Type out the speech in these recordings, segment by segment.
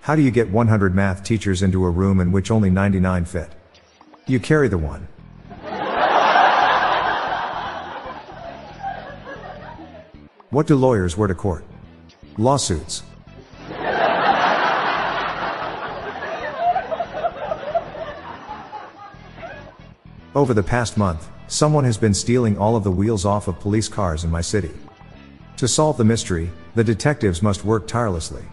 How do you get 100 math teachers into a room in which only 99 fit? You carry the one. What do lawyers wear to court? Lawsuits. Over the past month, someone has been stealing all of the wheels off of police cars in my city. To solve the mystery, the detectives must work tirelessly.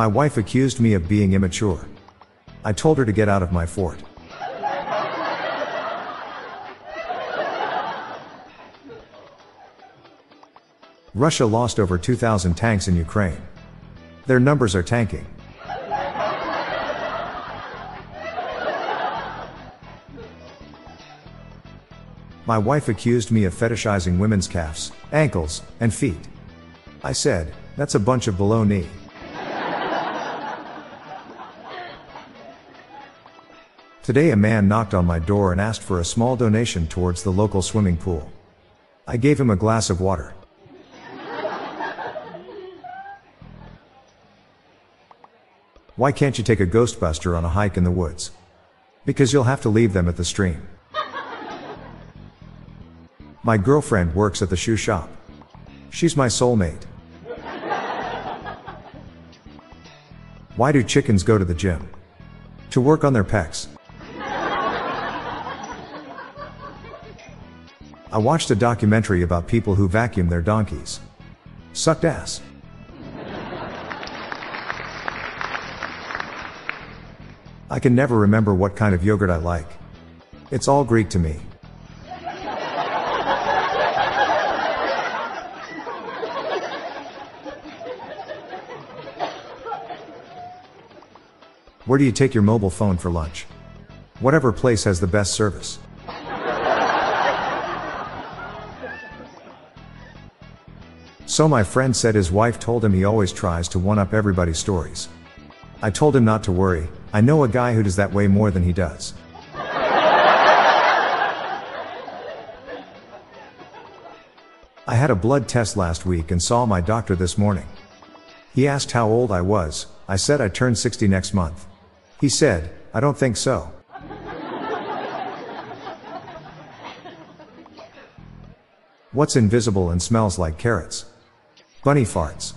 My wife accused me of being immature. I told her to get out of my fort. Russia lost over 2,000 tanks in Ukraine. Their numbers are tanking. My wife accused me of fetishizing women's calves, ankles, and feet. I said, that's a bunch of below Today a man knocked on my door and asked for a small donation towards the local swimming pool. I gave him a glass of water. Why can't you take a Ghostbuster on a hike in the woods? Because you'll have to leave them at the stream. My girlfriend works at the shoe shop. She's my soulmate. Why do chickens go to the gym? To work on their pecs. I watched a documentary about people who vacuum their donkeys. Sucked ass. I can never remember what kind of yogurt I like. It's all Greek to me. Where do you take your mobile phone for lunch? Whatever place has the best service. So my friend said his wife told him he always tries to one up everybody's stories. I told him not to worry, I know a guy who does that way more than he does. I had a blood test last week and saw my doctor this morning. He asked how old I was, I said I turned 60 next month. He said, I don't think so. What's invisible and smells like carrots? Bunny farts.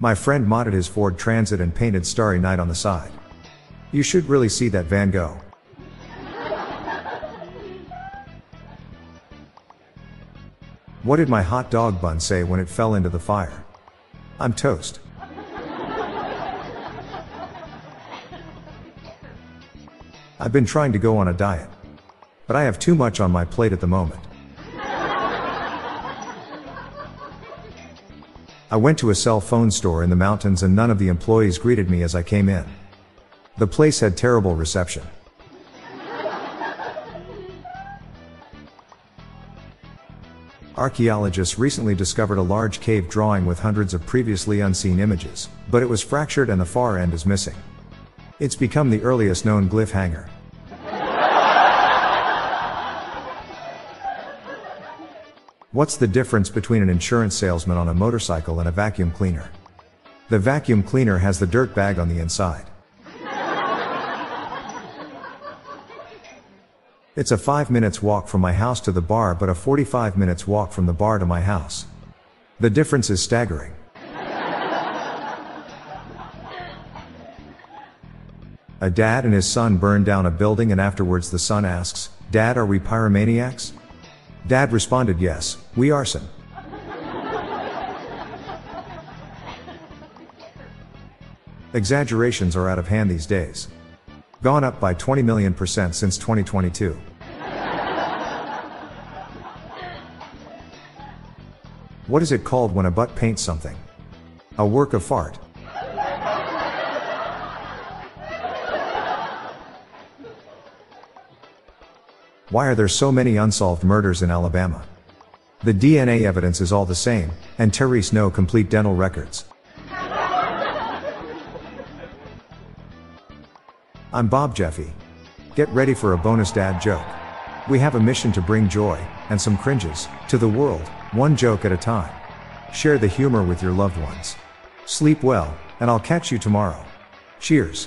My friend modded his Ford Transit and painted Starry Night on the side. You should really see that Van Gogh. What did my hot dog bun say when it fell into the fire? I'm toast. I've been trying to go on a diet. But I have too much on my plate at the moment. I went to a cell phone store in the mountains and none of the employees greeted me as I came in. The place had terrible reception. Archaeologists recently discovered a large cave drawing with hundreds of previously unseen images, but it was fractured and the far end is missing. It's become the earliest known glyph hanger. What's the difference between an insurance salesman on a motorcycle and a vacuum cleaner? The vacuum cleaner has the dirt bag on the inside. It's a 5 minutes walk from my house to the bar but a 45 minutes walk from the bar to my house. The difference is staggering. A dad and his son burn down a building and afterwards the son asks, Dad are we pyromaniacs? Dad responded yes, we arson. Exaggerations are out of hand these days. Gone up by 20 million percent since 2022. What is it called when a butt paints something? A work of fart. Why are there so many unsolved murders in Alabama? The DNA evidence is all the same, and terrorists no complete dental records. I'm Bob Jeffy. Get ready for a bonus dad joke. We have a mission to bring joy, and some cringes, to the world, one joke at a time. Share the humor with your loved ones. Sleep well, and I'll catch you tomorrow. Cheers.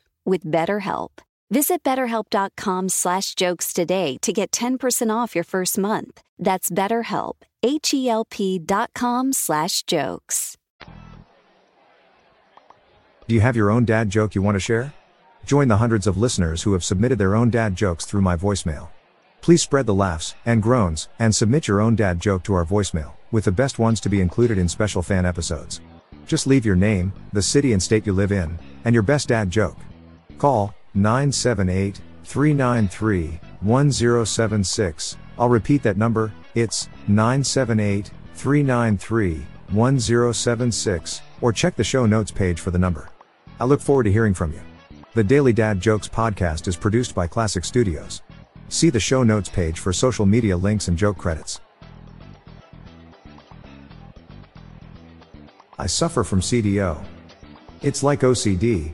with BetterHelp. Visit betterhelp.com slash jokes today to get 10% off your first month. That's betterhelp, H-E-L-P dot com slash jokes. Do you have your own dad joke you want to share? Join the hundreds of listeners who have submitted their own dad jokes through my voicemail. Please spread the laughs and groans and submit your own dad joke to our voicemail, with the best ones to be included in special fan episodes. Just leave your name, the city and state you live in, and your best dad joke. Call 978 393 1076. I'll repeat that number, it's 978 393 1076, or check the show notes page for the number. I look forward to hearing from you. The Daily Dad Jokes podcast is produced by Classic Studios. See the show notes page for social media links and joke credits. I suffer from CDO. It's like OCD,